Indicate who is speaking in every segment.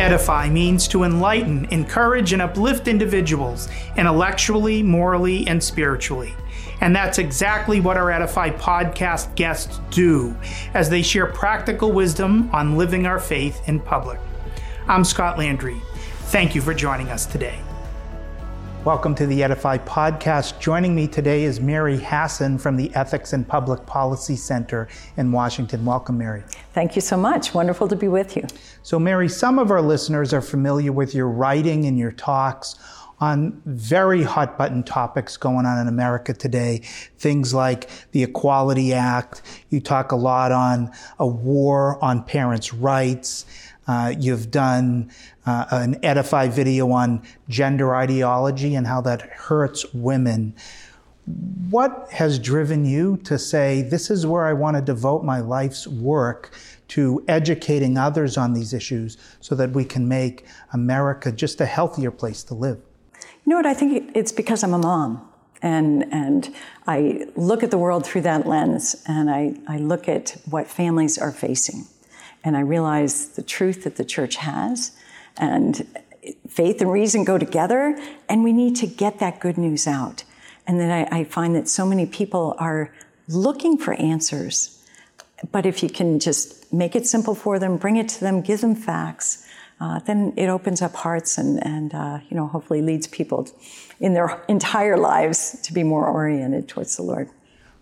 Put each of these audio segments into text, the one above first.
Speaker 1: Edify means to enlighten, encourage, and uplift individuals intellectually, morally, and spiritually. And that's exactly what our Edify podcast guests do as they share practical wisdom on living our faith in public. I'm Scot Landry. Thank you for joining us today. Welcome to the Edify podcast. Joining me today is Mary Hasson from the Ethics and Public Policy Center in Washington. Welcome, Mary.
Speaker 2: Thank you so much. Wonderful to be with you.
Speaker 1: So, Mary, some of our listeners are familiar with your writing and your talks on very hot button topics going on in America today. Things like the Equality Act. You talk a lot on a war on parents' rights. Uh, you've done uh, an Edify video on gender ideology and how that hurts women. What has driven you to say, this is where I want to devote my life's work to educating others on these issues so that we can make America just a healthier place to live?
Speaker 2: You know what? I think it's because I'm a mom. And, and I look at the world through that lens and I, I look at what families are facing. And I realize the truth that the church has and faith and reason go together and we need to get that good news out. And then I, I find that so many people are looking for answers. But if you can just make it simple for them, bring it to them, give them facts, uh, then it opens up hearts and, and uh, you know, hopefully leads people in their entire lives to be more oriented towards the Lord.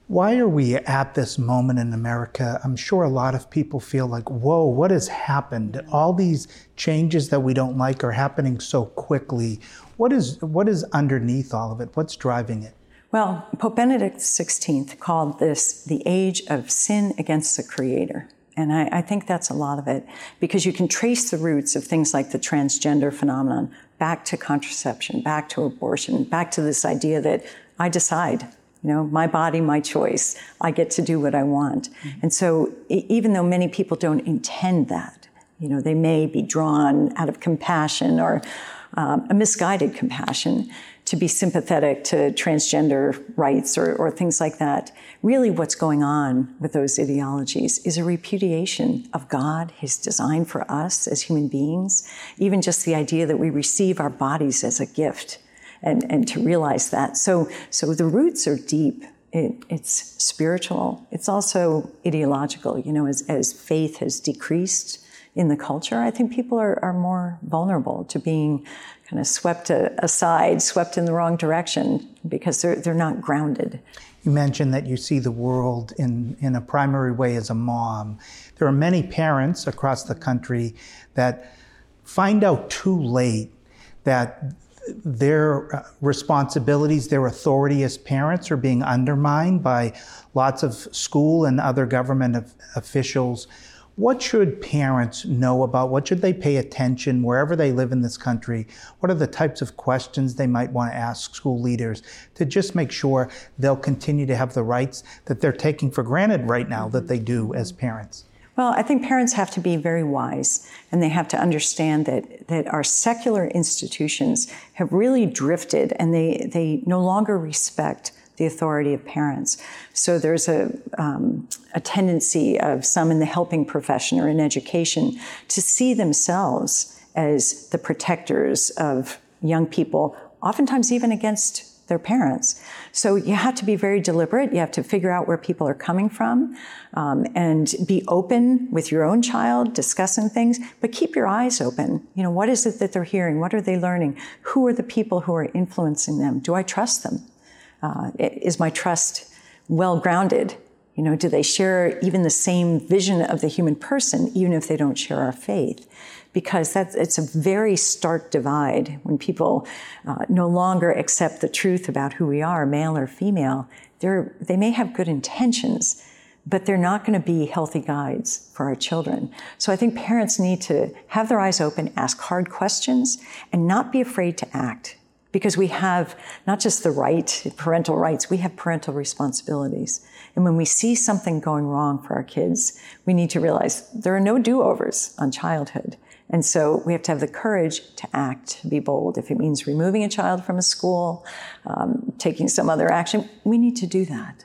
Speaker 1: Why are we at this moment in America? I'm sure a lot of people feel like, whoa, what has happened? All these changes that we don't like are happening so quickly. What is, what is underneath all of it? What's driving it?
Speaker 2: Well, Pope Benedict XVI called this the age of sin against the Creator. And I, I, think that's a lot of it because you can trace the roots of things like the transgender phenomenon back to contraception, back to abortion, back to this idea that I decide you know, my body, my choice. I get to do what I want. Mm-hmm. And so, even though many people don't intend that, you know, they may be drawn out of compassion or um, a misguided compassion to be sympathetic to transgender rights or, or things like that. Really, what's going on with those ideologies is a repudiation of God, His design for us as human beings, even just the idea that we receive our bodies as a gift and, and to realize that. So, so the roots are deep. It, it's spiritual. It's also ideological. You know, as, as faith has decreased in the culture, I think people are, are more vulnerable to being kind of swept aside, swept in the wrong direction because they're, they're not grounded.
Speaker 1: You mentioned that you see the world in, in a primary way as a mom. There are many parents across the country that find out too late that their uh, responsibilities, their authority as parents are being undermined by lots of school and other government officials. What should parents know about? What should they pay attention wherever they live in this country? What are the types of questions they might want to ask school leaders to just make sure they'll continue to have the rights that they're taking for granted right now that they do as parents?
Speaker 2: Well, I think parents have to be very wise and they have to understand that, that our secular institutions have really drifted and they, they no longer respect the authority of parents. So there's a, um, a tendency of some in the helping profession or in education to see themselves as the protectors of young people, oftentimes even against their parents. So you have to be very deliberate. You have to figure out where people are coming from um, and be open with your own child, discussing things, but keep your eyes open. You know, what is it that they're hearing? What are they learning? Who are the people who are influencing them? Do I trust them? Uh, is my trust well grounded? You know, do they share even the same vision of the human person, even if they don't share our faith? because that's, it's a very stark divide when people uh, no longer accept the truth about who we are, male or female. They're, they may have good intentions, but they're not going to be healthy guides for our children. So I think parents need to have their eyes open, ask hard questions, and not be afraid to act. Because we have not just the right, parental rights, we have parental responsibilities. And when we see something going wrong for our kids, we need to realize there are no do-overs on childhood. And so we have to have the courage to act, to be bold. If it means removing a child from a school, um, taking some other action, we need to do that.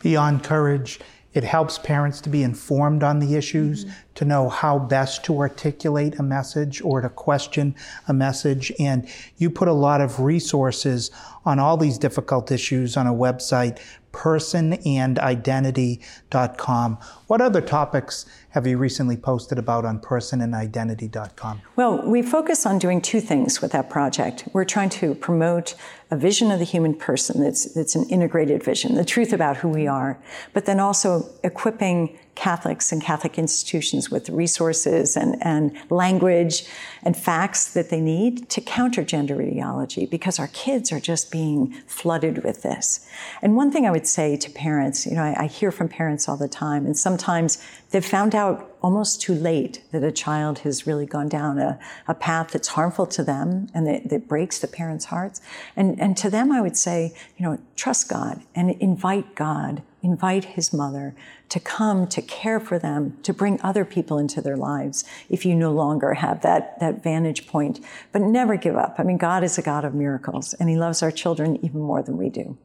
Speaker 1: Beyond courage, It helps parents to be informed on the issues, mm-hmm. To know how best to articulate a message or to question a message. And you put a lot of resources on all these difficult issues on a website, personandidentity.com. What other topics have you recently posted about on personandidentity.com?
Speaker 2: Well, we focus on doing two things with that project. We're trying to promote a vision of the human person that's, that's an integrated vision, the truth about who we are, but then also equipping Catholics and Catholic institutions with resources and, and language and facts that they need to counter gender ideology because our kids are just being flooded with this. And one thing I would say to parents, you know, I, I hear from parents all the time, and sometimes they've found out almost too late that a child has really gone down a, a path that's harmful to them and that, that breaks the parents' hearts. And, and to them, I would say, you know, trust God and invite God, invite His mother to come to care for them, to bring other people into their lives if you no longer have that, that vantage point. But never give up. I mean, God is a God of miracles and He loves our children even more than we do.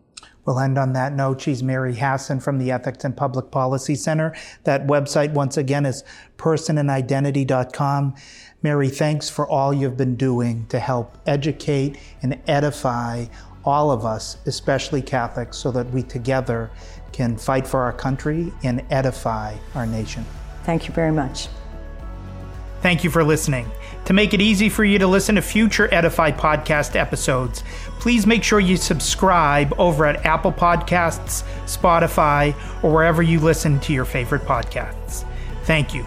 Speaker 1: We'll end on that note. She's Mary Hasson from the Ethics and Public Policy Center. That website, once again, is personandidentity.com. Mary, thanks for all you've been doing to help educate and edify all of us, especially Catholics, so that we together can fight for our country and edify our nation.
Speaker 2: Thank you very much.
Speaker 1: Thank you for listening. To make it easy for you to listen to future Edify podcast episodes, please make sure you subscribe over at Apple Podcasts, Spotify, or wherever you listen to your favorite podcasts. Thank you.